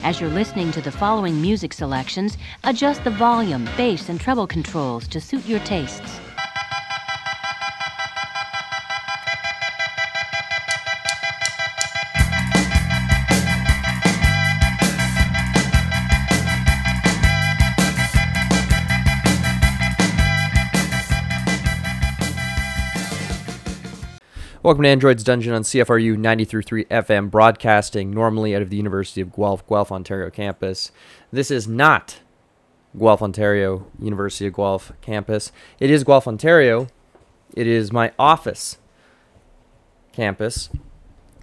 As you're listening to the following music selections, adjust the volume, bass, and treble controls to suit your tastes. Welcome to Android's Dungeon on CFRU 93.3 FM, broadcasting normally out of the University of Guelph, Guelph, Ontario campus. This is not Guelph, Ontario, University of Guelph campus. It is Guelph, Ontario. It is my office campus.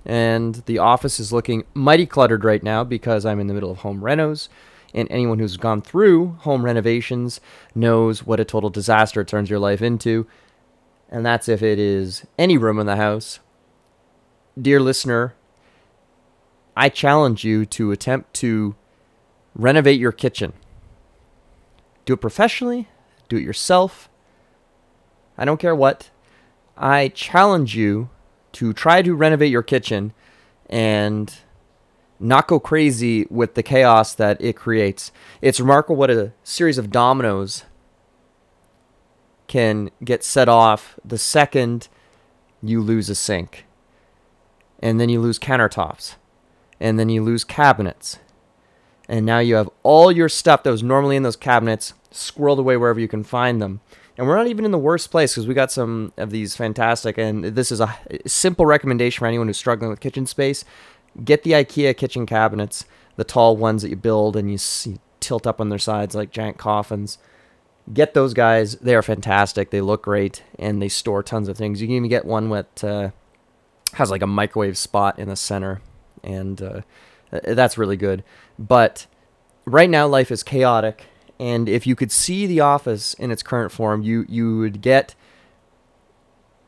And the office is looking mighty cluttered right now because I'm in the middle of home renos. And anyone who's gone through home renovations knows what a total disaster it turns your life into and that's if it is any room in the house. Dear listener, I challenge you to attempt to renovate your kitchen. Do it professionally, do it yourself. I don't care what. I challenge you to try to renovate your kitchen and not go crazy with the chaos that it creates. It's remarkable what a series of dominoes can get set off the second you lose a sink. And then you lose countertops. And then you lose cabinets. And now you have all your stuff that was normally in those cabinets squirreled away wherever you can find them. And we're not even in the worst place because we got some of these fantastic, and this is a simple recommendation for anyone who's struggling with kitchen space. Get the IKEA kitchen cabinets, the tall ones that you build and you, tilt up on their sides like giant coffins get those guys. They are fantastic. They look great and they store tons of things. You can even get one that uh, has like a microwave spot in the center, and uh, that's really good. But right now, life is chaotic, and if you could see the office in its current form, you you would get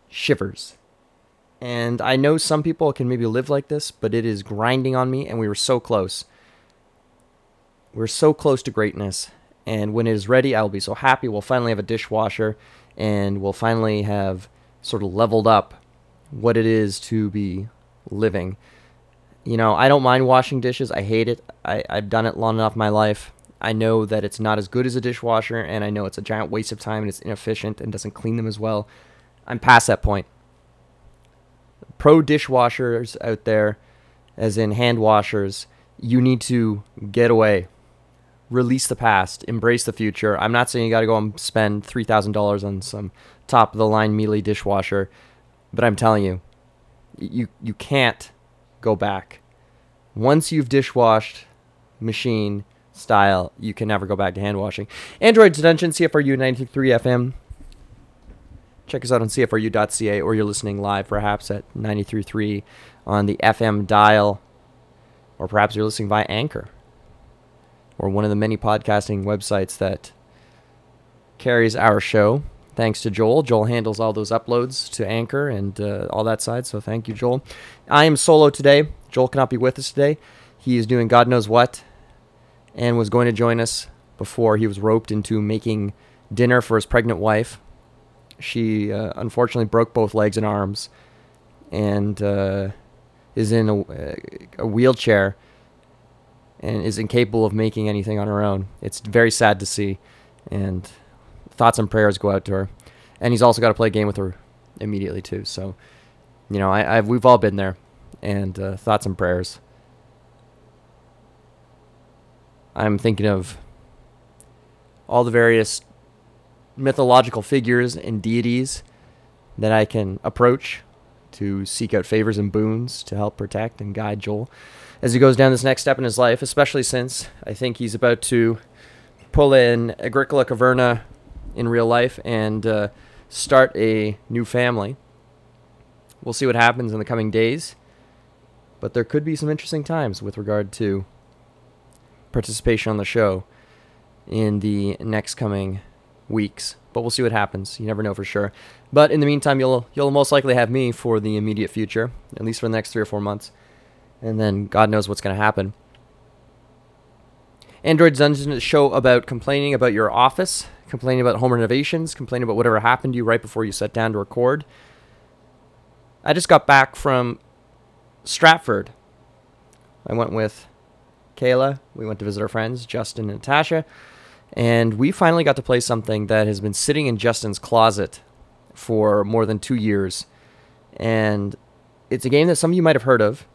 shivers. And I know some people can maybe live like this, but it is grinding on me, and we were so close. We're so close to greatness and when it is ready, I will be so happy. We'll finally have a dishwasher and we'll finally have sort of leveled up what it is to be living. You know, I don't mind washing dishes. I hate it. I, I've done it long enough in my life. I know that it's not as good as a dishwasher, and I know it's a giant waste of time and it's inefficient and doesn't clean them as well. I'm past that point. Pro dishwashers out there, as in hand washers, you need to get away release the past, embrace the future. I'm not saying you got to go and spend $3,000 on some top of the line Miele dishwasher, but I'm telling you, you you can't go back. Once you've dishwashed machine style, you can never go back to hand washing. Android's Dungeon, CFRU 93 FM. Check us out on CFRU.ca or you're listening live perhaps at 93.3 on the FM dial, or perhaps you're listening via Anchor or one of the many podcasting websites that carries our show. Thanks to Joel. Joel handles all those uploads to Anchor and uh, all that side. So thank you, Joel. I am solo today. Joel cannot be with us today. He is doing God knows what and was going to join us before he was roped into making dinner for his pregnant wife. She uh, unfortunately broke both legs and arms and uh, is in a, a wheelchair and is incapable of making anything on her own. It's very sad to see, and thoughts and prayers go out to her. And he's also got to play a game with her immediately too. So, you know, I, I've we've all been there, and uh, thoughts and prayers. I'm thinking of all the various mythological figures and deities that I can approach to seek out favors and boons to help protect and guide Joel as he goes down this next step in his life, especially since I think he's about to pull in Agricola Caverna in real life and uh, start a new family. We'll see what happens in the coming days, but there could be some interesting times with regard to participation on the show in the next coming weeks. But we'll see what happens. You never know for sure. But in the meantime, you'll you'll most likely have me for the immediate future, at least for the next three or four months and then God knows what's going to happen. Android Dungeon show about complaining about your office, complaining about home renovations, complaining about whatever happened to you right before you sat down to record. I just got back from Stratford. I went with Kayla. We went to visit our friends, Justin and Natasha. And we finally got to play something that has been sitting in Justin's closet for more than two years. And it's a game that some of you might have heard of.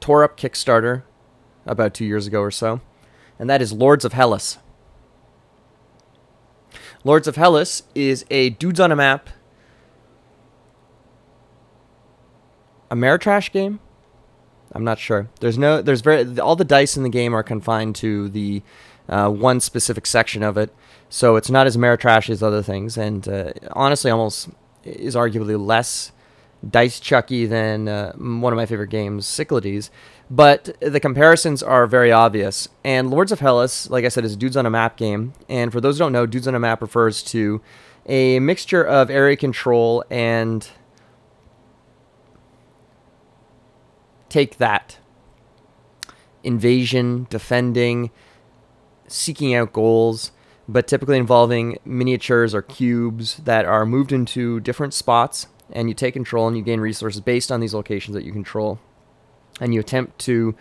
Tore up Kickstarter about two years ago or so. And that is Lords of Hellas. Lords of Hellas is a dudes on a map Ameritrash game. I'm not sure. There's no. There's very. All the dice in the game are confined to the uh, one specific section of it, so it's not as Ameritrash as other things. And uh, honestly, almost is arguably less dice chucky than uh, one of my favorite games, Cyclades. But the comparisons are very obvious. And Lords of Hellas, like I said, is dudes on a map game. And for those who don't know, dudes on a map refers to a mixture of area control and take that invasion, defending, seeking out goals, but typically involving miniatures or cubes that are moved into different spots, and you take control and you gain resources based on these locations that you control. And you attempt to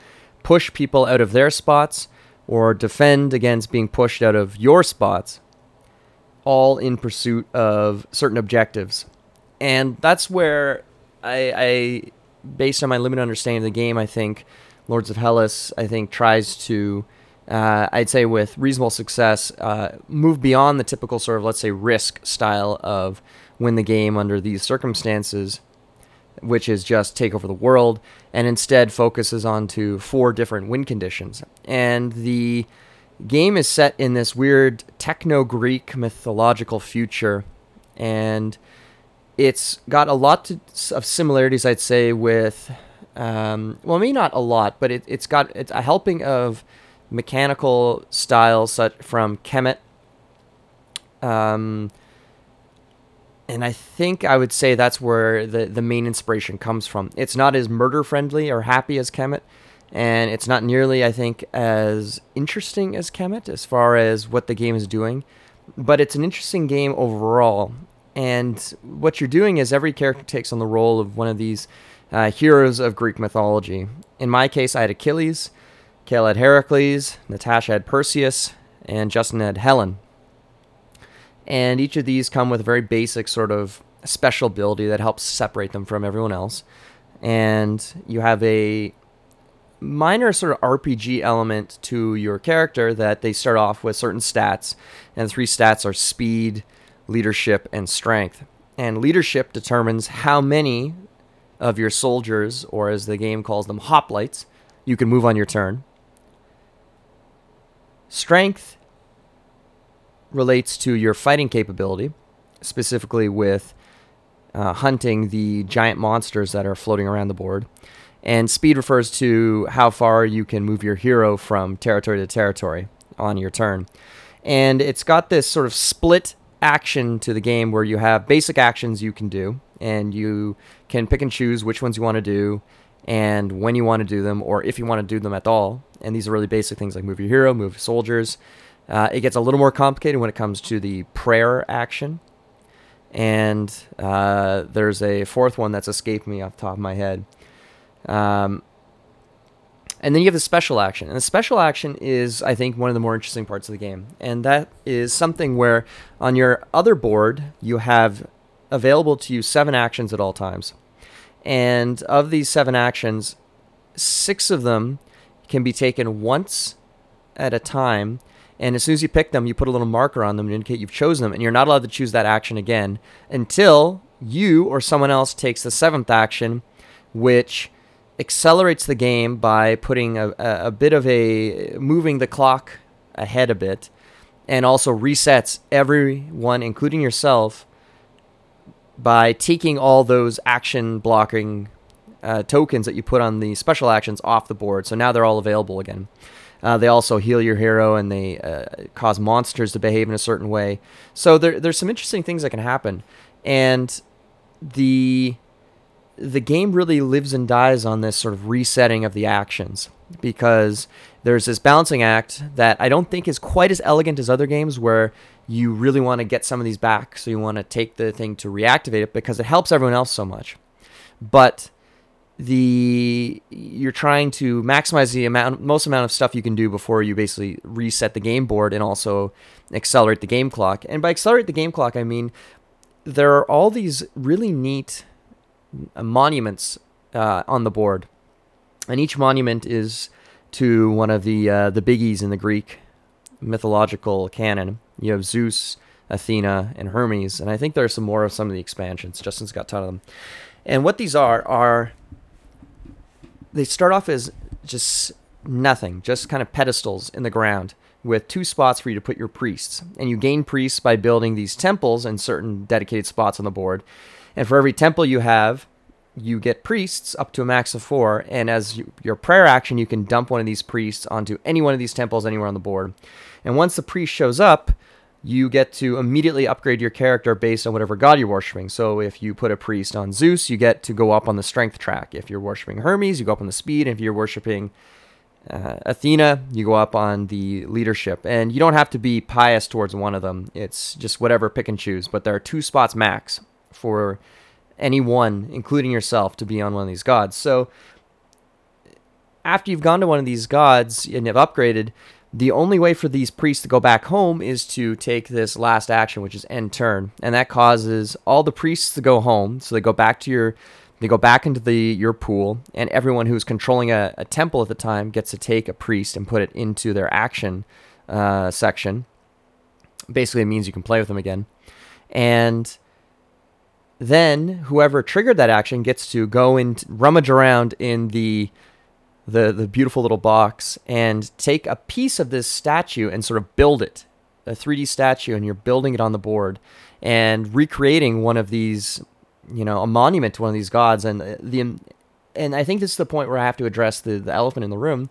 push people out of their spots or defend against being pushed out of your spots, all in pursuit of certain objectives. And that's where I, I based on my limited understanding of the game, I think Lords of Hellas, I think, tries to, uh, I'd say with reasonable success, uh, move beyond the typical sort of, let's say, risk style of win the game under these circumstances, which is just take over the world, and instead focuses on to four different win conditions. And the game is set in this weird techno Greek mythological future, and it's got a lot to, of similarities, I'd say, with um, well, maybe not a lot, but it, has got it's a helping of mechanical styles such from Kemet. Um, and I think I would say that's where the, the main inspiration comes from. It's not as murder friendly or happy as Kemet, and it's not nearly, I think, as interesting as Kemet as far as what the game is doing. But it's an interesting game overall, and what you're doing is every character takes on the role of one of these uh, heroes of Greek mythology. In my case, I had Achilles, Kayla had Heracles, Natasha had Perseus, and Justin had Helen. And each of these come with a very basic sort of special ability that helps separate them from everyone else. And you have a minor sort of RPG element to your character that they start off with certain stats, and three stats are speed, leadership, and strength. And leadership determines how many of your soldiers, or as the game calls them, hoplites, you can move on your turn. Strength relates to your fighting capability, specifically with uh, hunting the giant monsters that are floating around the board. And speed refers to how far you can move your hero from territory to territory on your turn. And it's got this sort of split action to the game where you have basic actions you can do, and you can pick and choose which ones you want to do and when you want to do them, or if you want to do them at all. And these are really basic things like move your hero, move soldiers. Uh, it gets a little more complicated when it comes to the prayer action. And uh, there's a fourth one that's escaped me off the top of my head. Um, and then you have the special action. And the special action is, I think, one of the more interesting parts of the game. And that is something where on your other board, you have available to you seven actions at all times. And of these seven actions, six of them can be taken once at a time. And as soon as you pick them, you put a little marker on them to indicate you've chosen them. And you're not allowed to choose that action again until you or someone else takes the seventh action, which accelerates the game by putting a, a, bit of a moving the clock ahead a bit and also resets everyone including yourself by taking all those action blocking uh, tokens that you put on the special actions off the board so now they're all available again uh, they also heal your hero and they uh, cause monsters to behave in a certain way so there, there's some interesting things that can happen and the the game really lives and dies on this sort of resetting of the actions because there's this balancing act that I don't think is quite as elegant as other games where you really want to get some of these back. So you want to take the thing to reactivate it because it helps everyone else so much. But the you're trying to maximize the amount most amount of stuff you can do before you basically reset the game board and also accelerate the game clock. And by accelerate the game clock, I mean there are all these really neat uh, monuments uh, on the board, and each monument is to one of the uh, the biggies in the Greek mythological canon. You have Zeus, Athena, and Hermes, and I think there are some more of some of the expansions. Justin's got a ton of them. And what these are are they start off as just nothing, just kind of pedestals in the ground with two spots for you to put your priests. And you gain priests by building these temples in certain dedicated spots on the board. And for every temple you have, you get priests up to a max of four. And as you, your prayer action, you can dump one of these priests onto any one of these temples anywhere on the board. And once the priest shows up, you get to immediately upgrade your character based on whatever god you're worshiping. So if you put a priest on Zeus, you get to go up on the strength track. If you're worshiping Hermes, you go up on the speed. If you're worshiping uh, Athena, you go up on the leadership. And you don't have to be pious towards one of them. It's just whatever, pick and choose. But there are two spots max for any one, including yourself, to be on one of these gods. So after you've gone to one of these gods and have upgraded, the only way for these priests to go back home is to take this last action, which is end turn, and that causes all the priests to go home. So they go back to your, they go back into the your pool, and everyone who's controlling a, a temple at the time gets to take a priest and put it into their action uh, section. Basically, it means you can play with them again, and then whoever triggered that action gets to go and rummage around in the the the beautiful little box and take a piece of this statue and sort of build it a 3D statue and you're building it on the board and recreating one of these you know a monument to one of these gods. And the and I think this is the point where I have to address the, the elephant in the room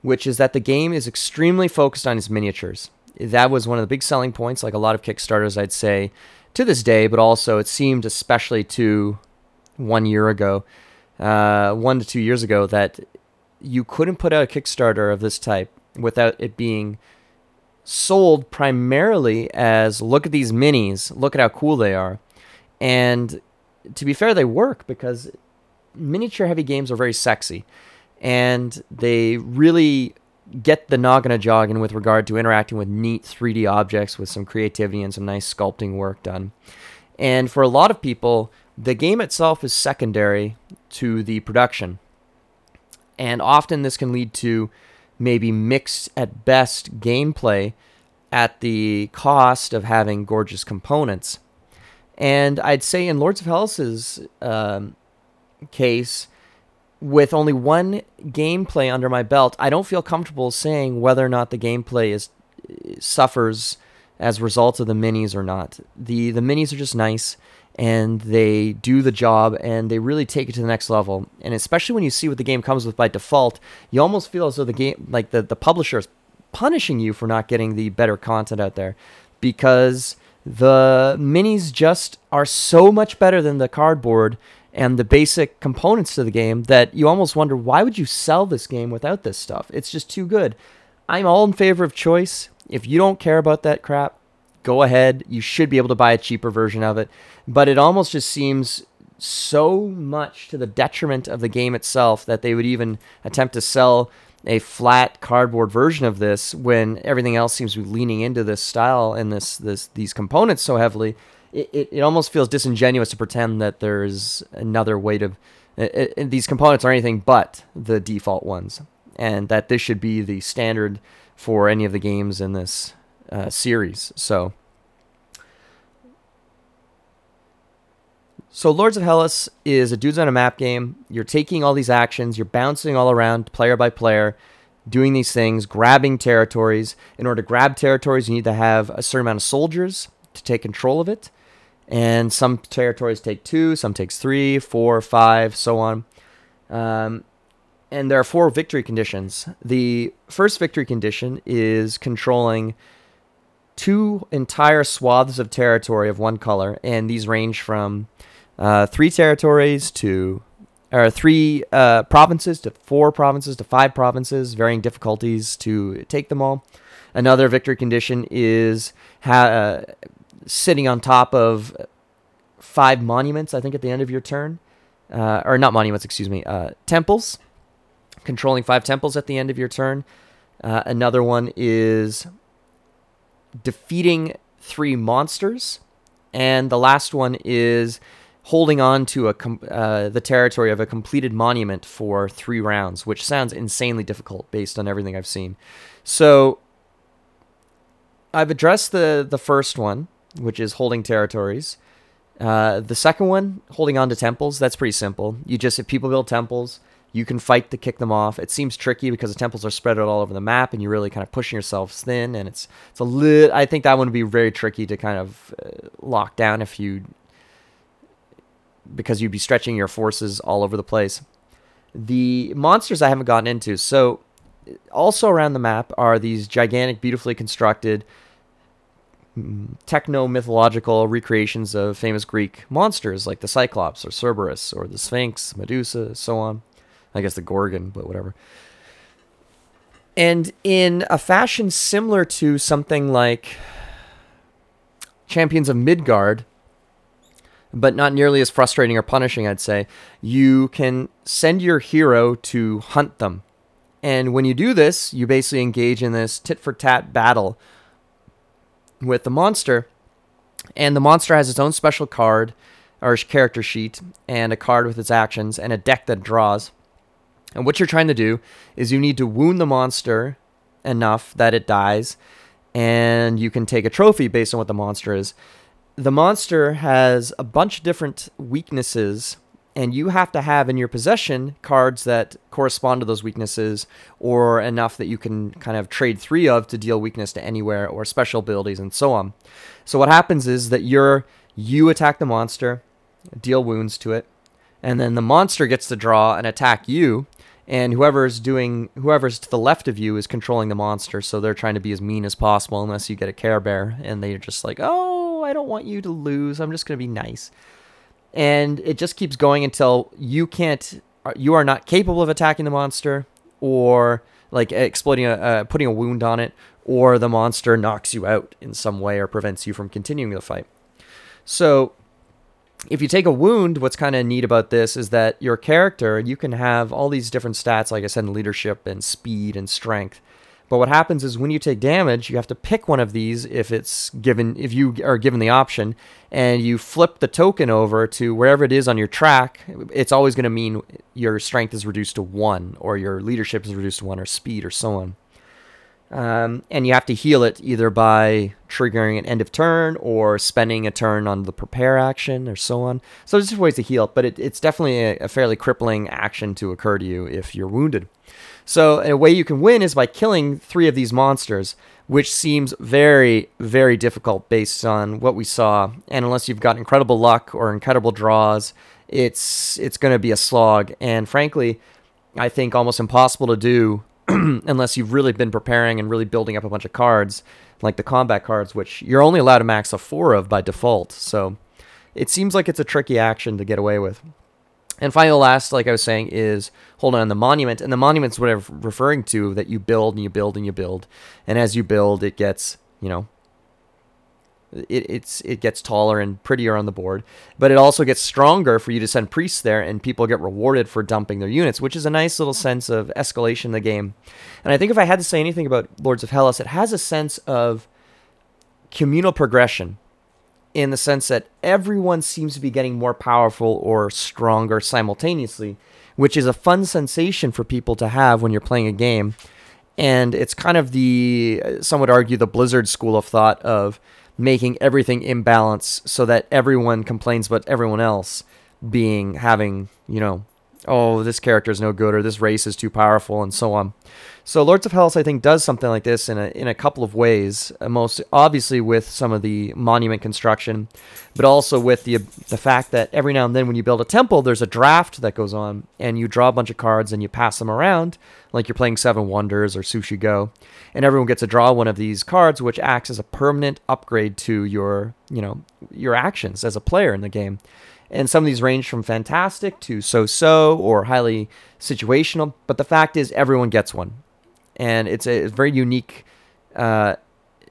which is that the game is extremely focused on its miniatures. That was one of the big selling points like a lot of kickstarters I'd say to this day but also it seemed especially to one year ago uh, one to two years ago that you couldn't put out a Kickstarter of this type without it being sold primarily as look at these minis, look at how cool they are. And to be fair, they work because miniature heavy games are very sexy and they really get the noggin a jogging with regard to interacting with neat 3D objects with some creativity and some nice sculpting work done. And for a lot of people, the game itself is secondary to the production. And often this can lead to maybe mixed at best gameplay at the cost of having gorgeous components. And I'd say in Lords of Hellas's um, case, with only one gameplay under my belt, I don't feel comfortable saying whether or not the gameplay is suffers as a result of the minis or not. The the minis are just nice and they do the job and they really take it to the next level. And especially when you see what the game comes with by default, you almost feel as though the game, like the, the publisher is punishing you for not getting the better content out there because the minis just are so much better than the cardboard and the basic components to the game that you almost wonder why would you sell this game without this stuff? It's just too good. I'm all in favor of choice. If you don't care about that crap, go ahead. You should be able to buy a cheaper version of it. But it almost just seems so much to the detriment of the game itself that they would even attempt to sell a flat cardboard version of this when everything else seems to be leaning into this style and this this these components so heavily. It, it, it almost feels disingenuous to pretend that there's another way to it, it, these components are anything but the default ones, and that this should be the standard for any of the games in this uh, series. So, so Lords of Hellas is a dudes on a map game. You're taking all these actions, you're bouncing all around player by player, doing these things, grabbing territories. In order to grab territories, you need to have a certain amount of soldiers to take control of it. And some territories take two, some takes three, four, five, so on. Um, and there are four victory conditions. The first victory condition is controlling two entire swaths of territory of one color, and these range from uh, three territories to or three uh, provinces to four provinces to five provinces, varying difficulties to take them all. Another victory condition is ha- uh, sitting on top of five monuments, I think, at the end of your turn. uh, or not monuments, excuse me, uh, temples, controlling five temples at the end of your turn. Uh, another one is defeating three monsters, and the last one is holding on to a com- uh, the territory of a completed monument for three rounds, which sounds insanely difficult based on everything I've seen. So I've addressed the the first one, which is holding territories. Uh, the second one, holding on to temples, that's pretty simple. You just if people build temples, you can fight to kick them off. It seems tricky because the temples are spread out all over the map, and you're really kind of pushing yourselves thin. And it's it's a little. I think that one would be very tricky to kind of uh, lock down if you because you'd be stretching your forces all over the place. The monsters I haven't gotten into. So also around the map are these gigantic, beautifully constructed mm, techno mythological recreations of famous Greek monsters like the Cyclops or Cerberus or the Sphinx, Medusa, so on. I guess the Gorgon, but whatever. And in a fashion similar to something like Champions of Midgard, but not nearly as frustrating or punishing, I'd say, you can send your hero to hunt them. And when you do this, you basically engage in this tit for tat battle with the monster. And the monster has its own special card or character sheet and a card with its actions and a deck that draws. And what you're trying to do is you need to wound the monster enough that it dies, and you can take a trophy based on what the monster is. The monster has a bunch of different weaknesses, and you have to have in your possession cards that correspond to those weaknesses, or enough that you can kind of trade three of to deal weakness to anywhere, or special abilities, and so on. So what happens is that you're you attack the monster, deal wounds to it, and then the monster gets to draw and attack you and whoever's doing whoever's to the left of you is controlling the monster so they're trying to be as mean as possible unless you get a care bear and they're just like oh i don't want you to lose. I'm just going to be nice. And it just keeps going until you can't uh, you are not capable of attacking the monster or like exploiting a uh, putting a wound on it or the monster knocks you out in some way or prevents you from continuing the fight. So if you take a wound, what's kind of neat about this is that your character, you can have all these different stats, like I said, leadership and speed and strength. But what happens is when you take damage, you have to pick one of these if it's given, if you are given the option, and you flip the token over to wherever it is on your track. It's always going to mean your strength is reduced to one, or your leadership is reduced to one, or speed, or so on. Um, and you have to heal it either by triggering an end of turn or spending a turn on the prepare action or so on. So there's different ways to heal but it, it's definitely a, a, fairly crippling action to occur to you if you're wounded. So a way you can win is by killing three of these monsters, which seems very, very difficult based on what we saw. And unless you've got incredible luck or incredible draws, it's it's going to be a slog. And frankly, I think almost impossible to do unless you've really been preparing and really building up a bunch of cards, like the combat cards, which you're only allowed to max a four of by default. So it seems like it's a tricky action to get away with. And finally, the last, like I was saying, is hold on the monument. And the monument's what I'm referring to that you build and you build and you build. And as you build, it gets, you know, it, it's it gets taller and prettier on the board, but it also gets stronger for you to send priests there, and people get rewarded for dumping their units, which is a nice little sense of escalation in the game. And I think if I had to say anything about Lords of Hellas, it has a sense of communal progression, in the sense that everyone seems to be getting more powerful or stronger simultaneously, which is a fun sensation for people to have when you're playing a game. And it's kind of the, some would argue, the Blizzard school of thought of making everything imbalance so that everyone complains about everyone else being having, you know, oh, this character is no good or this race is too powerful and so on. So Lords of Hellas, I think, does something like this in a in a couple of ways. Uh, most obviously with some of the monument construction, but also with the the fact that every now and then when you build a temple, there's a draft that goes on, and you draw a bunch of cards and you pass them around, like you're playing Seven Wonders or Sushi Go, and everyone gets to draw one of these cards, which acts as a permanent upgrade to your you know your actions as a player in the game. And some of these range from fantastic to so so or highly situational. But the fact is, everyone gets one. And it's a, very unique uh,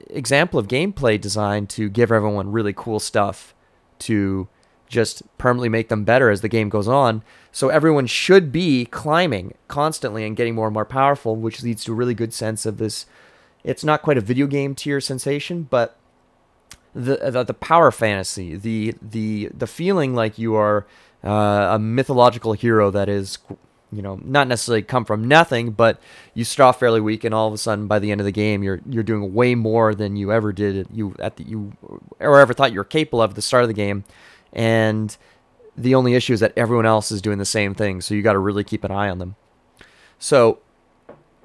example of gameplay design to give everyone really cool stuff to just permanently make them better as the game goes on. So everyone should be climbing constantly and getting more and more powerful, which leads to a really good sense of this. It's not quite a video game tier sensation, but the the, the power fantasy, the the the feeling like you are uh, a mythological hero that is you know not necessarily come from nothing but you start off fairly weak and all of a sudden by the end of the game you're you're doing way more than you ever did you at the you or ever thought you were capable of at the start of the game and the only issue is that everyone else is doing the same thing so you got to really keep an eye on them so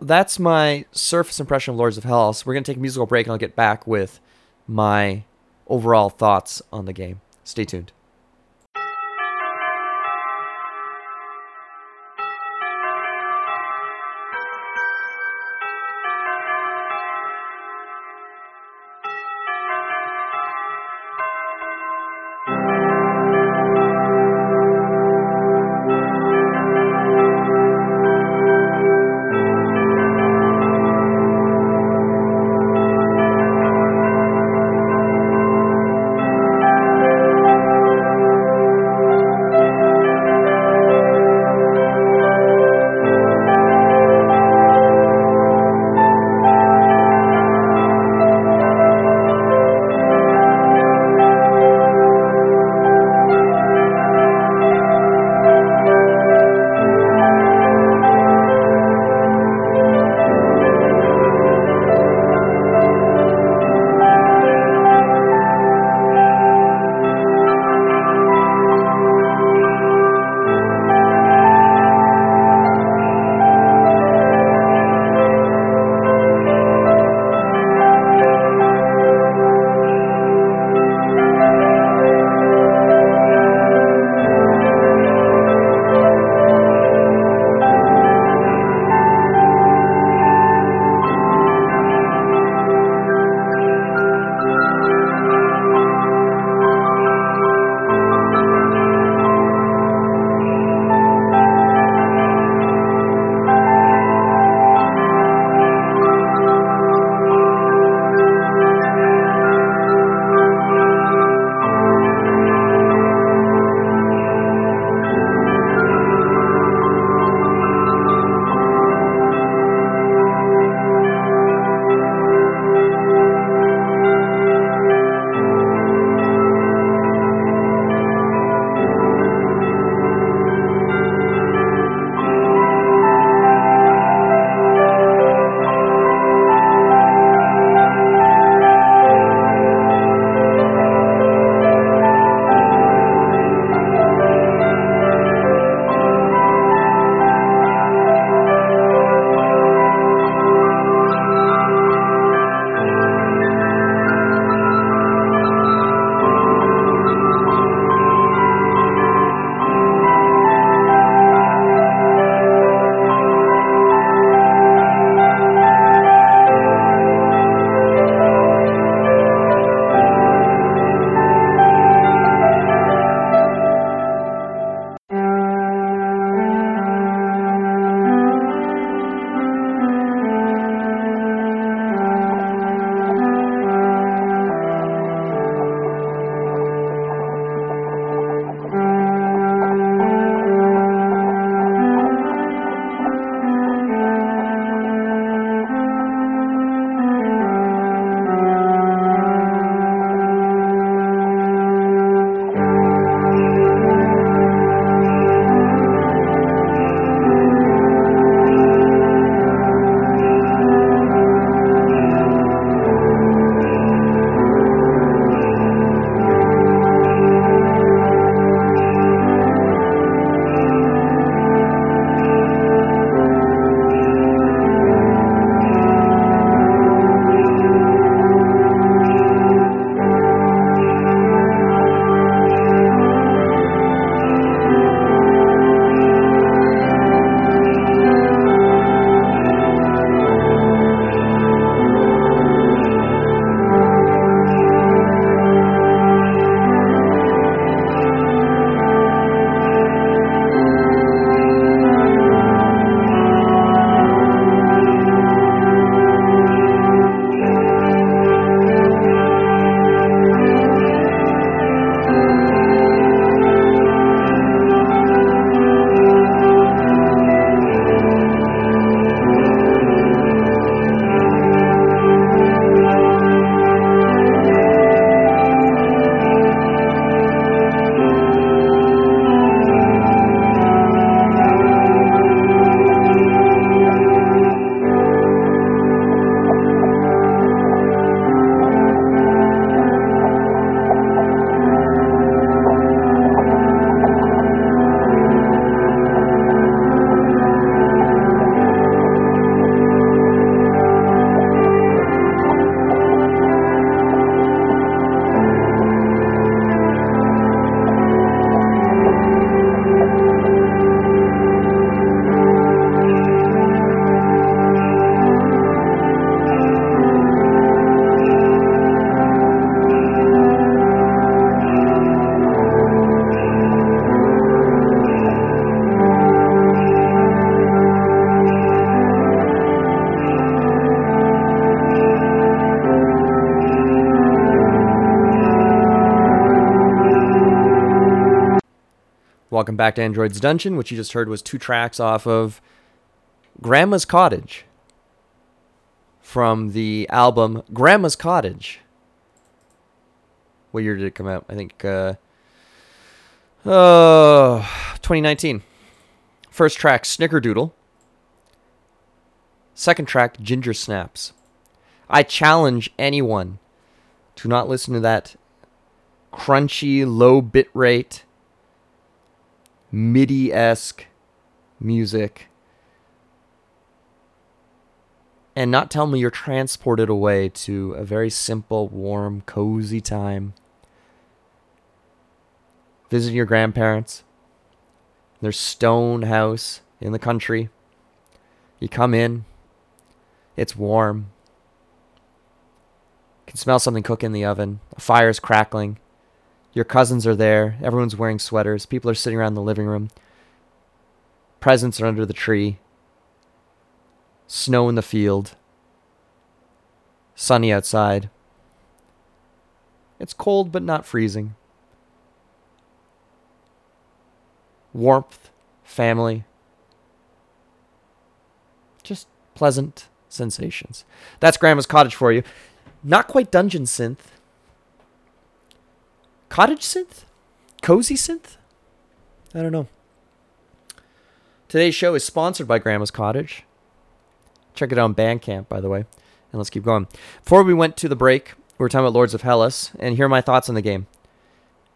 that's my surface impression of Lords of Hell. So we're to take a musical break and I'll get back with my overall thoughts on the game. Stay tuned. Welcome back to Android's Dungeon, which you just heard was two tracks off of Grandma's Cottage from the album Grandma's Cottage. What year did it come out? I think uh uh 2019. First track Snickerdoodle. Second track Ginger Snaps. I challenge anyone to not listen to that crunchy low bit rate MIDI esque music and not tell me you're transported away to a very simple, warm, cozy time. Visiting your grandparents, their stone house in the country. You come in, it's warm. You can smell something cooking in the oven, a fire's crackling. Your cousins are there. Everyone's wearing sweaters. People are sitting around the living room. Presents are under the tree. Snow in the field. Sunny outside. It's cold but not freezing. Warmth, family. Just pleasant sensations. That's Grandma's Cottage for you. Not quite dungeon synth, Cottage synth? Cozy synth? I don't know. Today's show is sponsored by Grandma's Cottage. Check it out on Bandcamp, by the way. And let's keep going. Before we went to the break, we were talking about Lords of Hellas, and here are my thoughts on the game.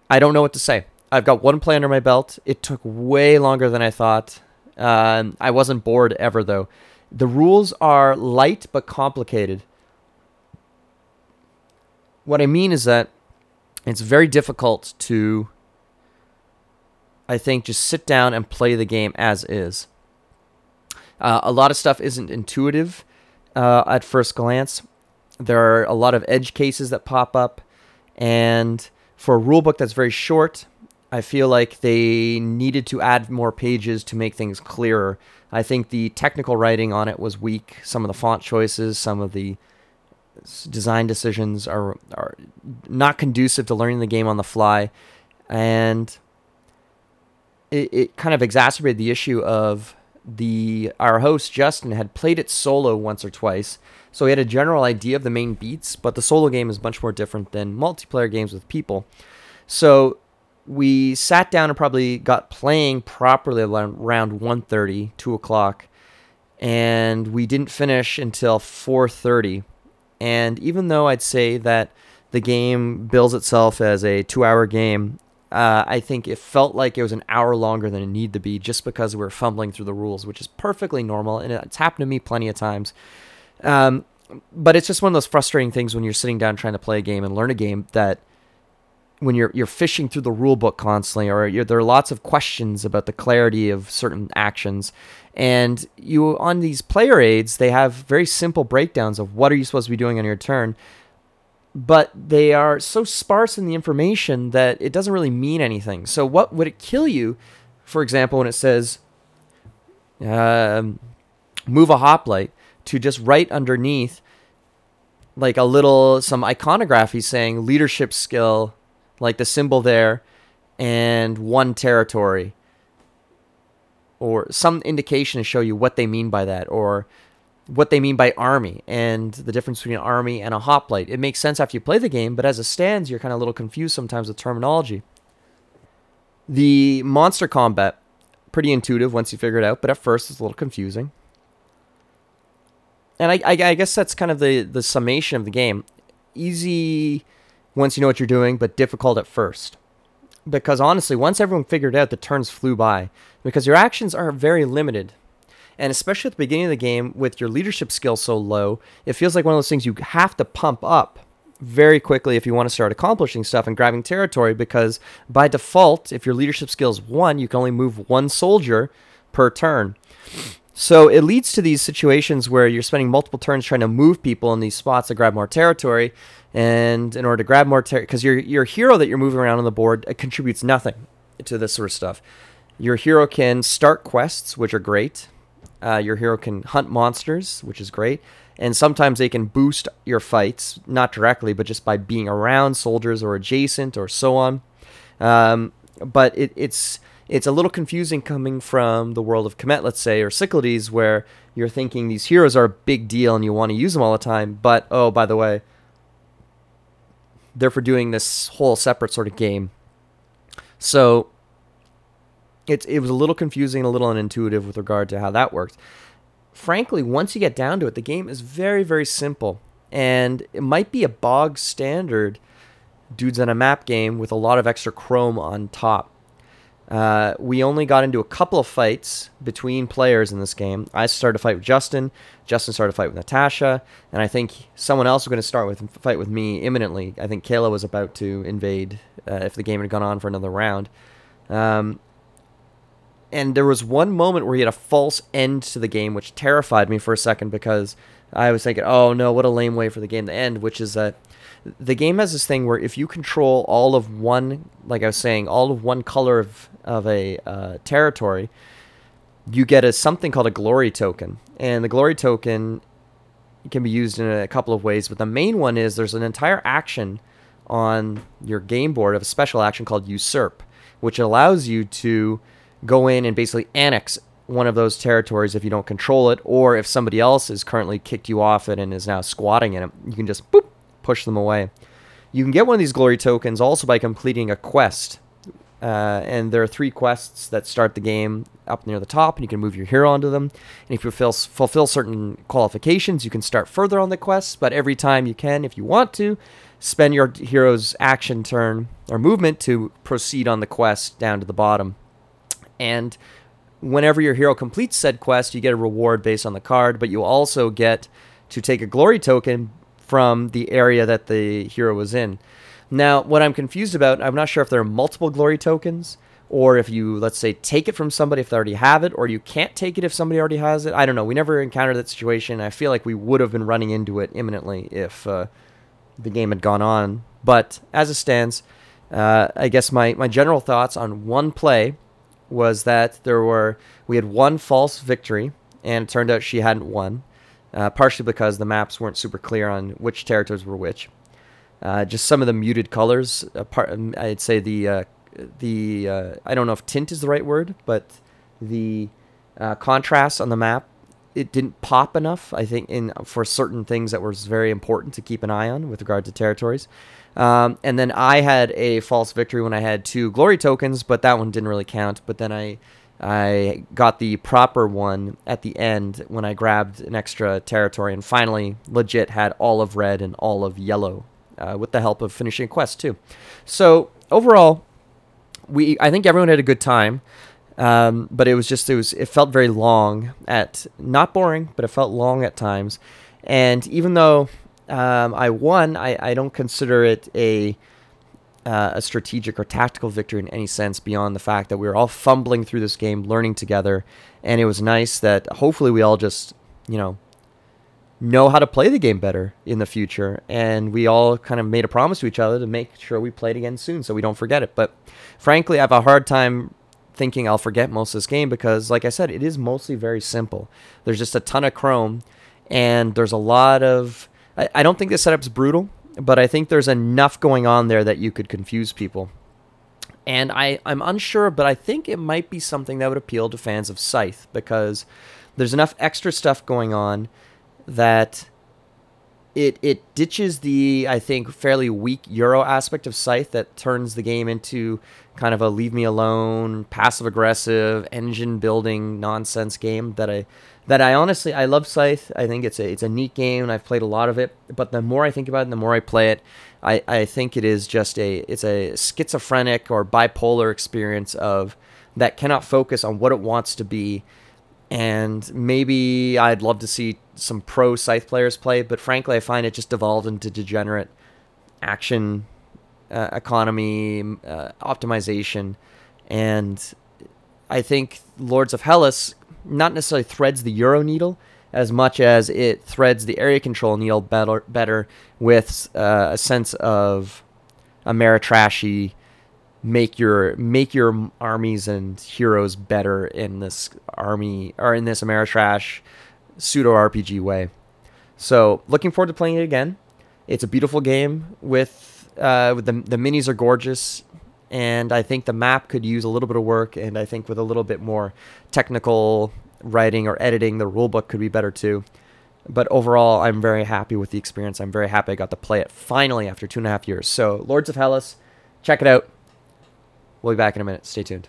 I don't know what to say. I've got one play under my belt. It took way longer than I thought. Uh, I wasn't bored ever, though. The rules are light but complicated. What I mean is that it's very difficult to, I think, just sit down and play the game as is. Uh, a lot of stuff isn't intuitive uh, at first glance. There are a lot of edge cases that pop up, and for a rulebook that's very short, I feel like they needed to add more pages to make things clearer. I think the technical writing on it was weak. Some of the font choices, some of the design decisions are are not conducive to learning the game on the fly, and it, it kind of exacerbated the issue of the our host Justin had played it solo once or twice, so he had a general idea of the main beats, but the solo game is much more different than multiplayer games with people. So we sat down and probably got playing properly around 1.30, 2 o'clock, and we didn't finish until 4.30 and even though I'd say that the game bills itself as a two hour game, uh, I think it felt like it was an hour longer than it needed to be just because we were fumbling through the rules, which is perfectly normal. And it's happened to me plenty of times. Um, but it's just one of those frustrating things when you're sitting down trying to play a game and learn a game that when you're you're fishing through the rule book constantly, or there are lots of questions about the clarity of certain actions, and you on these player aids, they have very simple breakdowns of what are you supposed to be doing on your turn, but they are so sparse in the information that it doesn't really mean anything. So what would it kill you, for example, when it says um, move a hoplite to just right underneath like a little some iconography saying leadership skill like the symbol there, and one territory, or some indication to show you what they mean by that, or what they mean by army and the difference between an army and a hoplite. It makes sense after you play the game, but as it stands, you're kind of a little confused sometimes with terminology. The monster combat, pretty intuitive once you figure it out, but at first it's a little confusing. And I, I, I guess that's kind of the, the summation of the game. Easy once you know what you're doing, but difficult at first. Because honestly, once everyone figured out, the turns flew by. Because your actions are very limited. And especially at the beginning of the game, with your leadership skill so low, it feels like one of those things you have to pump up very quickly if you want to start accomplishing stuff and grabbing territory. Because by default, if your leadership skill is one, you can only move one soldier per turn. So it leads to these situations where you're spending multiple turns trying to move people in these spots to grab more territory, and in order to grab more territory, because your your hero that you're moving around on the board uh, contributes nothing to this sort of stuff. Your hero can start quests, which are great. Uh, your hero can hunt monsters, which is great, and sometimes they can boost your fights, not directly, but just by being around soldiers or adjacent or so on. Um, but it, it's it's a little confusing coming from the world of Kemet, let's say, or Cyclades, where you're thinking these heroes are a big deal and you want to use them all the time, but oh, by the way, they're for doing this whole separate sort of game. So it, it was a little confusing, a little unintuitive with regard to how that worked. Frankly, once you get down to it, the game is very, very simple. And it might be a bog standard dudes on a map game with a lot of extra chrome on top. Uh, we only got into a couple of fights between players in this game. I started a fight with Justin. Justin started a fight with Natasha, and I think someone else was going to start with fight with me imminently. I think Kayla was about to invade uh, if the game had gone on for another round. Um, and there was one moment where he had a false end to the game, which terrified me for a second because I was thinking, "Oh no, what a lame way for the game to end." Which is that the game has this thing where if you control all of one, like I was saying, all of one color of of a uh, territory, you get a something called a glory token, and the glory token can be used in a couple of ways. But the main one is there's an entire action on your game board of a special action called usurp, which allows you to go in and basically annex one of those territories if you don't control it, or if somebody else has currently kicked you off it and is now squatting in it, you can just boop push them away. You can get one of these glory tokens also by completing a quest. Uh, and there are three quests that start the game up near the top, and you can move your hero onto them. And if you fulfill, fulfill certain qualifications, you can start further on the quests. But every time you can, if you want to, spend your hero's action turn or movement to proceed on the quest down to the bottom. And whenever your hero completes said quest, you get a reward based on the card, but you also get to take a glory token from the area that the hero was in. Now, what I'm confused about, I'm not sure if there are multiple glory tokens or if you, let's say, take it from somebody if they already have it, or you can't take it if somebody already has it. I don't know. We never encountered that situation. I feel like we would have been running into it imminently if uh, the game had gone on. But as it stands, uh, I guess my, my general thoughts on one play was that there were we had one false victory, and it turned out she hadn't won uh, partially because the maps weren't super clear on which territories were which. Uh, just some of the muted colors. Part, um, I'd say the uh, the uh, I don't know if tint is the right word, but the uh, contrast on the map it didn't pop enough. I think in for certain things that was very important to keep an eye on with regard to territories. Um, and then I had a false victory when I had two glory tokens, but that one didn't really count. But then I I got the proper one at the end when I grabbed an extra territory and finally legit had all of red and all of yellow uh, with the help of finishing quest too. So overall, we I think everyone had a good time. Um, but it was just it was it felt very long at not boring, but it felt long at times. And even though um, I won, I, I don't consider it a uh, a strategic or tactical victory in any sense beyond the fact that we were all fumbling through this game, learning together, and it was nice that hopefully we all just, you know, know how to play the game better in the future. And we all kind of made a promise to each other to make sure we played again soon so we don't forget it. But frankly, I have a hard time thinking I'll forget most of this game because, like I said, it is mostly very simple. There's just a ton of Chrome, and there's a lot of. I, don't think the setup's brutal but I think there's enough going on there that you could confuse people. And I, I'm unsure, but I think it might be something that would appeal to fans of Scythe because there's enough extra stuff going on that it it ditches the I think fairly weak Euro aspect of Scythe that turns the game into kind of a leave me alone, passive aggressive, engine building nonsense game that I that I honestly I love Scythe. I think it's a it's a neat game and I've played a lot of it. But the more I think about it, the more I play it, I, I think it is just a it's a schizophrenic or bipolar experience of that cannot focus on what it wants to be. And maybe I'd love to see some pro Scythe players play, but frankly, I find it just devolved into degenerate action uh, economy uh, optimization, and I think Lords of Hellas not necessarily threads the Euro needle as much as it threads the area control needle better, better with uh, a sense of Ameritrashy make your make your armies and heroes better in this army or in this Ameritrash pseudo RPG way. So looking forward to playing it again. It's a beautiful game with uh, with the the minis are gorgeous. And I think the map could use a little bit of work. And I think with a little bit more technical writing or editing, the rulebook could be better too. But overall, I'm very happy with the experience. I'm very happy I got to play it finally after two and a half years. So, Lords of Hellas, check it out. We'll be back in a minute. Stay tuned.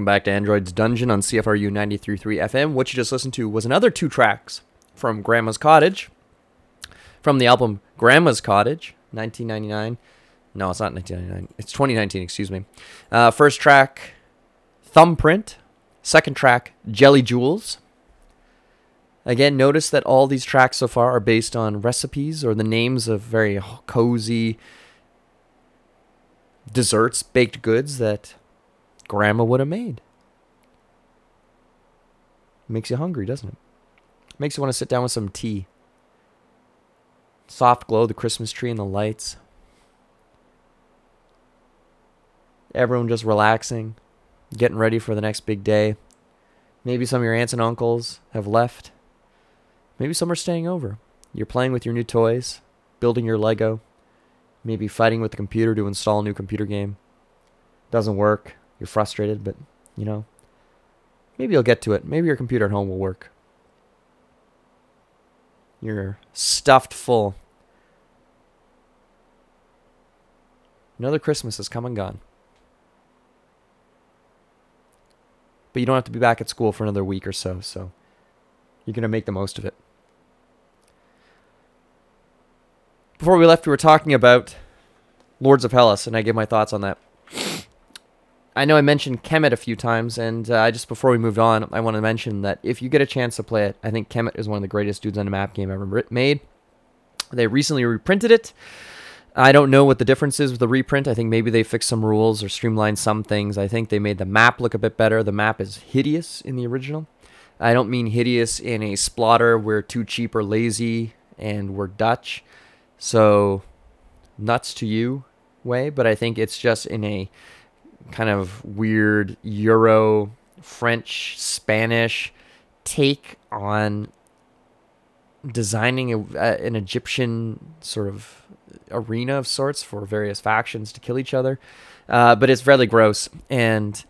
Welcome back to Android's Dungeon on CFRU 93.3 FM. What you just listened to was another two tracks from Grandma's Cottage from the album Grandma's Cottage, 1999. No, it's not 1999. It's 2019, excuse me. Uh, first track, Thumbprint. Second track, Jelly Jewels. Again, notice that all these tracks so far are based on recipes or the names of very cozy desserts, baked goods that grandma would have made. Makes you hungry, doesn't it? Makes you want to sit down with some tea. Soft glow, the Christmas tree and the lights. Everyone just relaxing, getting ready for the next big day. Maybe some of your aunts and uncles have left. Maybe some are staying over. You're playing with your new toys, building your Lego, maybe fighting with the computer to install a new computer game. Doesn't work. You're frustrated, but you know, maybe you'll get to it. Maybe your computer at home will work. You're stuffed full. Another Christmas has come and gone. But you don't have to be back at school for another week or so, so you're going to make the most of it. Before we left, we were talking about Lords of Hellas, and I gave my thoughts on that. I know I mentioned Kemet a few times, and uh, just before we moved on, I want to mention that if you get a chance to play it, I think Kemet is one of the greatest dudes on a map game ever made. They recently reprinted it. I don't know what the difference is with the reprint. I think maybe they fixed some rules or streamlined some things. I think they made the map look a bit better. The map is hideous in the original. I don't mean hideous in a splotter, we're too cheap or lazy and we're Dutch. So, nuts to you way, but I think it's just in a kind of weird Euro, French, Spanish take on designing a, an Egyptian sort of arena of sorts for various factions to kill each other. Uh, but it's really gross and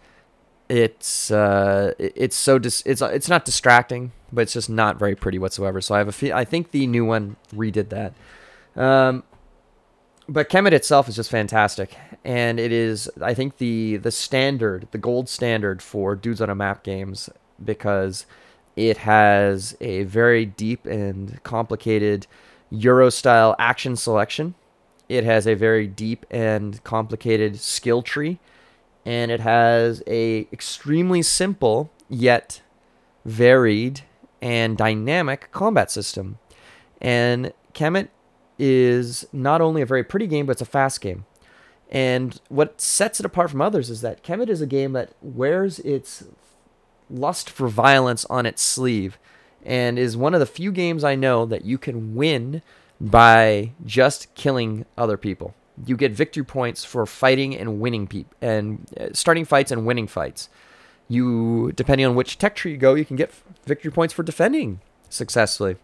it's uh, it's so dis- it's it's not distracting, but it's just not very pretty whatsoever. So I have a fe- I think the new one redid that. Um, but Kemet itself is just fantastic, and it is I think the the standard, the gold standard for dudes on a map games because it has a very deep and complicated Euro style action selection. It has a very deep and complicated skill tree and it has a extremely simple yet varied and dynamic combat system. And Kemet is not only a very pretty game, but it's a fast game. And what sets it apart from others is that Kemet is a game that wears its lust for violence on its sleeve and is one of the few games I know that you can win by just killing other people you get victory points for fighting and winning people and uh, starting fights and winning fights. You, depending on which tech tree you go, you can get victory points for defending successfully.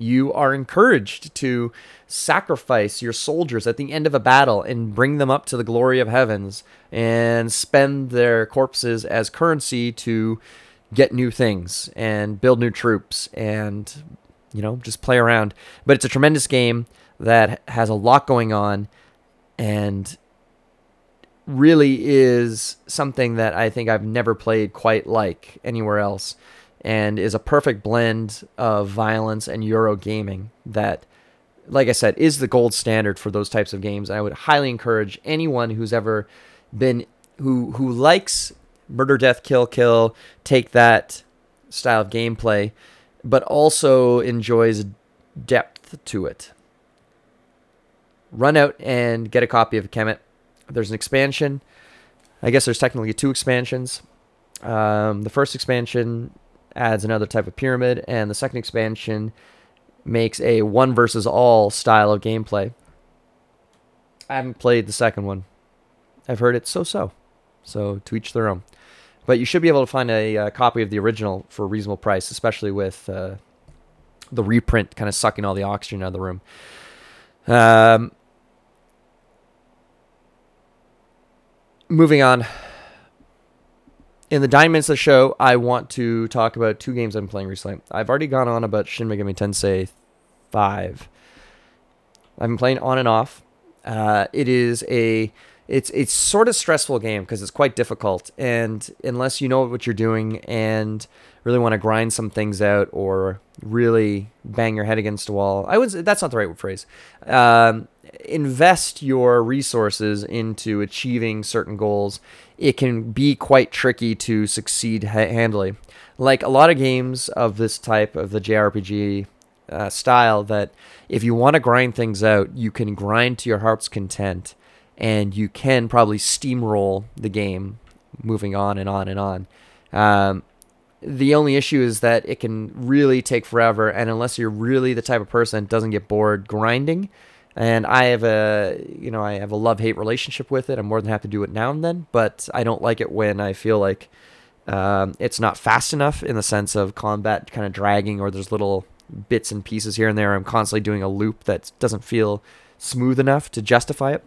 You are encouraged to sacrifice your soldiers at the end of a battle and bring them up to the glory of heavens and spend their corpses as currency to get new things and build new troops and you know just play around. But it's a tremendous game that has a lot going on and really is something that I think I've never played quite like anywhere else and is a perfect blend of violence and Euro gaming that like I said is the gold standard for those types of games. I would highly encourage anyone who's ever been who who likes murder death kill kill take that style of gameplay but also enjoys depth to it run out and get a copy of Kemet. There's an expansion. I guess there's technically two expansions. Um, the first expansion adds another type of pyramid, and the second expansion makes a one versus all style of gameplay. I haven't played the second one. I've heard it's so so. So to each their own. But you should be able to find a, a copy of the original for a reasonable price, especially with uh, the reprint kind of sucking all the oxygen out of the room. Um, moving on. In the Diamonds of the show, I want to talk about two games I'm playing recently. I've already gone on about Shin Megami Tensei 5. I've been playing on and off. Uh, it is a it's it's sort of stressful game because it's quite difficult, and unless you know what you're doing and really want to grind some things out or really bang your head against a wall, I would that's not the right phrase. Um, invest your resources into achieving certain goals. It can be quite tricky to succeed ha- handily. Like a lot of games of this type of the JRPG uh, style, that if you want to grind things out, you can grind to your heart's content and you can probably steamroll the game moving on and on and on. Um, the only issue is that it can really take forever, and unless you're really the type of person that doesn't get bored grinding, and I have a you know I have a love hate relationship with it. I'm more than happy to do it now and then, but I don't like it when I feel like um, it's not fast enough in the sense of combat kind of dragging, or there's little bits and pieces here and there. I'm constantly doing a loop that doesn't feel smooth enough to justify it.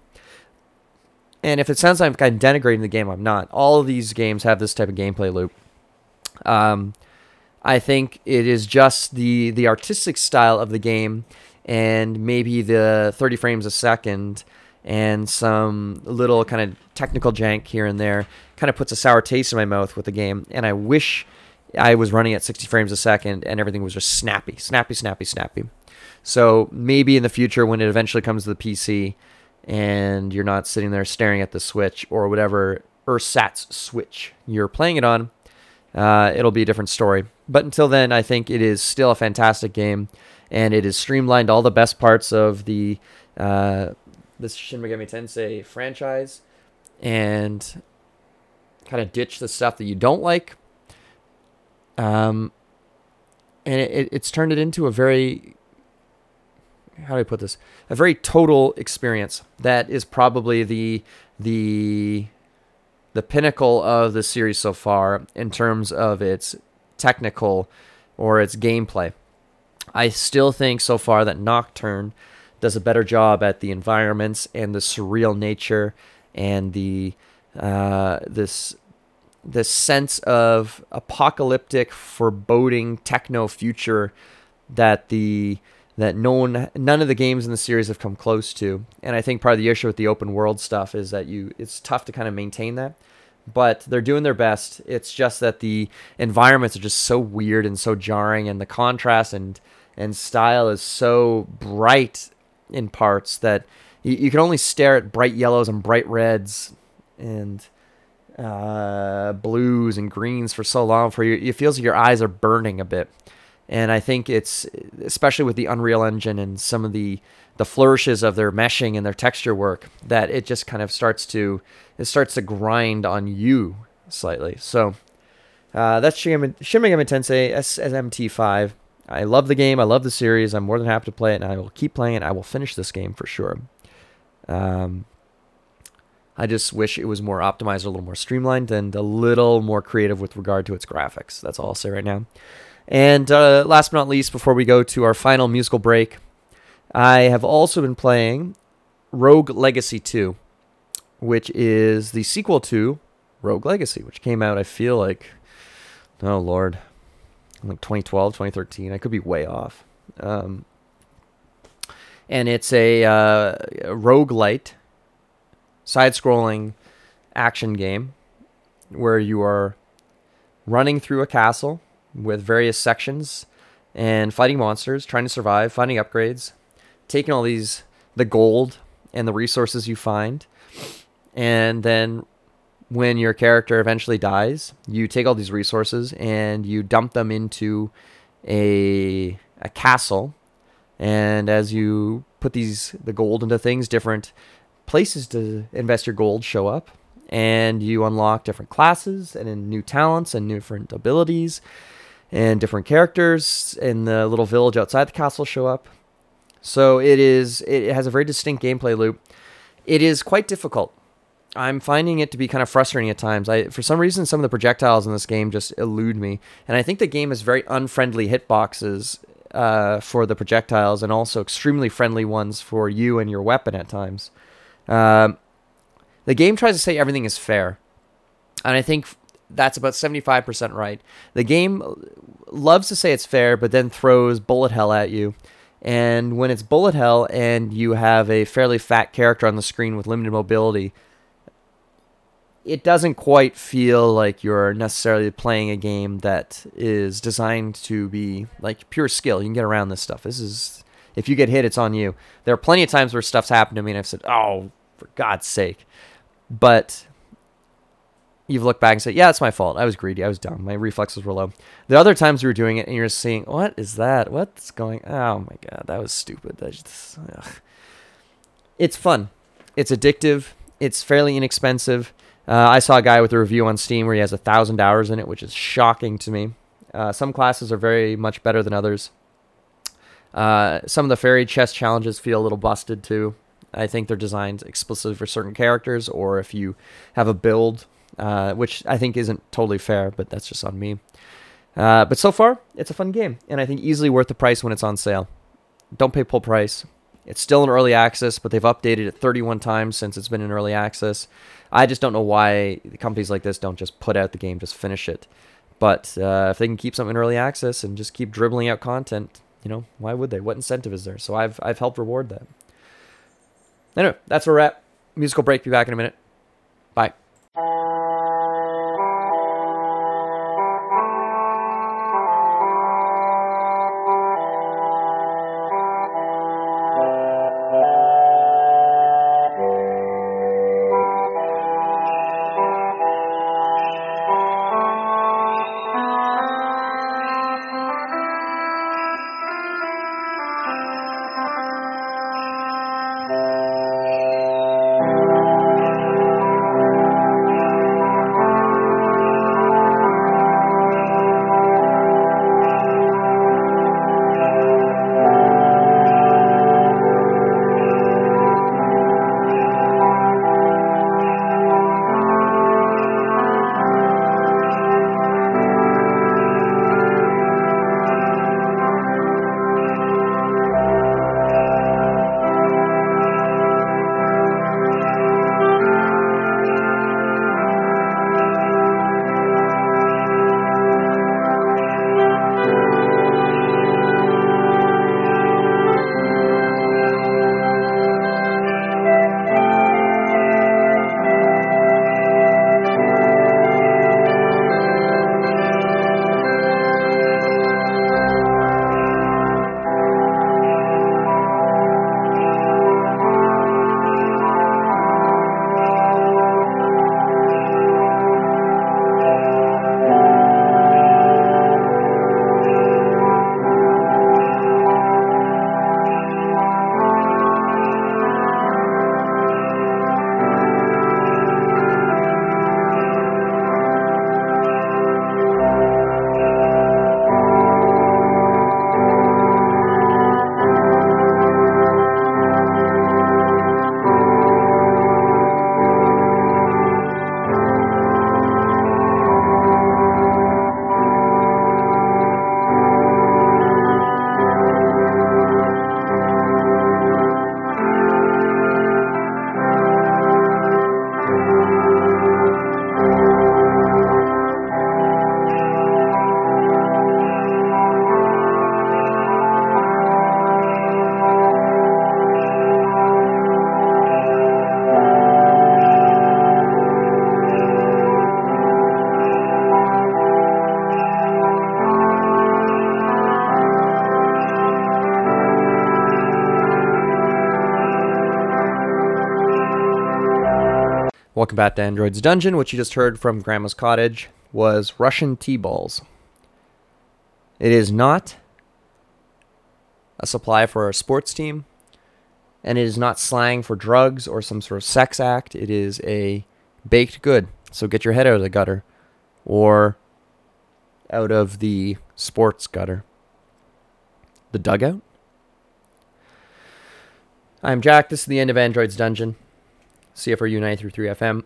And if it sounds like I'm kind of denigrating the game, I'm not. All of these games have this type of gameplay loop. Um, I think it is just the the artistic style of the game, and maybe the 30 frames a second, and some little kind of technical jank here and there, kind of puts a sour taste in my mouth with the game. And I wish I was running at 60 frames a second and everything was just snappy, snappy, snappy, snappy. So maybe in the future, when it eventually comes to the PC, and you're not sitting there staring at the Switch or whatever ersatz Switch you're playing it on, uh, it'll be a different story. But until then, I think it is still a fantastic game, and it has streamlined all the best parts of the uh, Shin Megami Tensei franchise, and kind of ditch the stuff that you don't like. Um, and it, it's turned it into a very how do I put this? A very total experience that is probably the the the pinnacle of the series so far in terms of its technical or its gameplay. I still think so far that Nocturne does a better job at the environments and the surreal nature and the uh, this this sense of apocalyptic, foreboding techno future that the that no one, none of the games in the series have come close to. And I think part of the issue with the open world stuff is that you, it's tough to kind of maintain that. But they're doing their best. It's just that the environments are just so weird and so jarring, and the contrast and and style is so bright in parts that you, you can only stare at bright yellows and bright reds and uh, blues and greens for so long for you. It feels like your eyes are burning a bit and I think it's especially with the Unreal Engine and some of the the flourishes of their meshing and their texture work that it just kind of starts to it starts to grind on you slightly. So uh, that's Shin Megami Tensei SMT5. I love the game. I love the series. I'm more than happy to play it, and I will keep playing it. I will finish this game for sure. Um, I just wish it was more optimized, a little more streamlined, and a little more creative with regard to its graphics. That's all I'll say right now. And uh, last but not least, before we go to our final musical break, I have also been playing Rogue Legacy 2, which is the sequel to Rogue Legacy, which came out, I feel like, oh lord, like 2012, 2013. I could be way off. Um, and it's a, uh, a roguelite, side scrolling action game where you are running through a castle with various sections and fighting monsters, trying to survive, finding upgrades, taking all these the gold and the resources you find, and then when your character eventually dies, you take all these resources and you dump them into a a castle, and as you put these the gold into things, different places to invest your gold show up, and you unlock different classes and new talents and different abilities and different characters in the little village outside the castle show up. So it is it has a very distinct gameplay loop. It is quite difficult. I'm finding it to be kind of frustrating at times. I for some reason some of the projectiles in this game just elude me, and I think the game has very unfriendly hitboxes uh, for the projectiles, and also extremely friendly ones for you and your weapon at times. Um, the game tries to say everything is fair, and I think that's about 75% right. The game loves to say it's fair, but then throws bullet hell at you. And when it's bullet hell and you have a fairly fat character on the screen with limited mobility, it doesn't quite feel like you're necessarily playing a game that is designed to be like pure skill. You can get around this stuff. This is if you get hit, it's on you. There are plenty of times where stuff's happened to me and I've said, "Oh, for God's sake!" But you've looked back and said, "Yeah, it's my fault. I was greedy. I was dumb. My reflexes were low." The other times you were doing it and you're seeing, "What is that? What's going? Oh my God, that was stupid." Just, ugh. It's fun. It's addictive. It's fairly inexpensive. Uh, I saw a guy with a review on Steam where he has a thousand hours in it, which is shocking to me. Uh, some classes are very much better than others. Uh, some of the fairy chest challenges feel a little busted too. I think they're designed explicitly for certain characters, or if you have a build, uh, which I think isn't totally fair, but that's just on me. Uh, but so far, it's a fun game, and I think easily worth the price when it's on sale. Don't pay full price. It's still in early access, but they've updated it 31 times since it's been in early access. I just don't know why companies like this don't just put out the game, just finish it. But uh, if they can keep something in early access and just keep dribbling out content, you know, why would they? What incentive is there? So I've I've helped reward that. Anyway, that's we're at. Musical break. Be back in a minute. Bye. Welcome back to Android's Dungeon. What you just heard from Grandma's Cottage was Russian tea balls. It is not a supply for a sports team, and it is not slang for drugs or some sort of sex act. It is a baked good. So get your head out of the gutter or out of the sports gutter. The dugout? I'm Jack. This is the end of Android's Dungeon. CFRU 933 FM.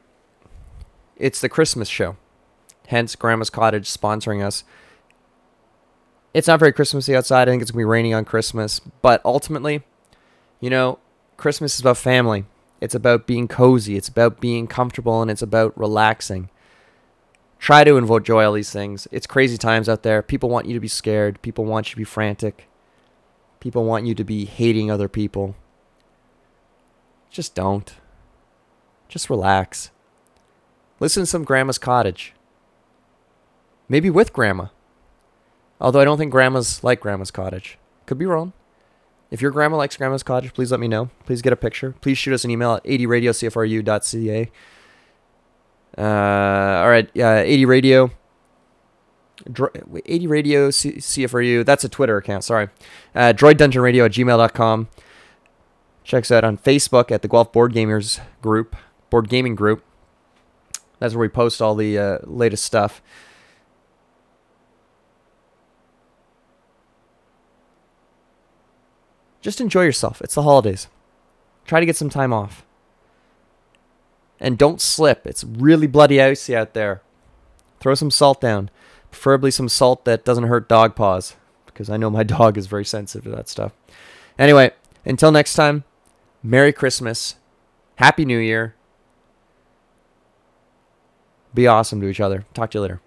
It's the Christmas show. Hence, Grandma's Cottage sponsoring us. It's not very Christmassy outside. I think it's going to be raining on Christmas. But ultimately, you know, Christmas is about family. It's about being cozy. It's about being comfortable and it's about relaxing. Try to enjoy all these things. It's crazy times out there. People want you to be scared. People want you to be frantic. People want you to be hating other people. Just don't. Just relax. Listen to some Grandma's Cottage. Maybe with Grandma. Although I don't think Grandma's like Grandma's Cottage. Could be wrong. If your grandma likes Grandma's Cottage, please let me know. Please get a picture. Please shoot us an email at 80radiocfru.ca. Uh, all right, yeah, 80 Radio. 80 Radio C- CFRU. That's a Twitter account, sorry. Uh, Droid at gmail.com. Check us out on Facebook at the Guelph Board Gamers group, Board Gaming group. That's where we post all the uh, latest stuff. Just enjoy yourself. It's the holidays. Try to get some time off. And don't slip. It's really bloody icy out there. Throw some salt down. Preferably some salt that doesn't hurt dog paws. Because I know my dog is very sensitive to that stuff. Anyway, until next time, Merry Christmas. Happy New Year. Be awesome to each other. Talk to you later.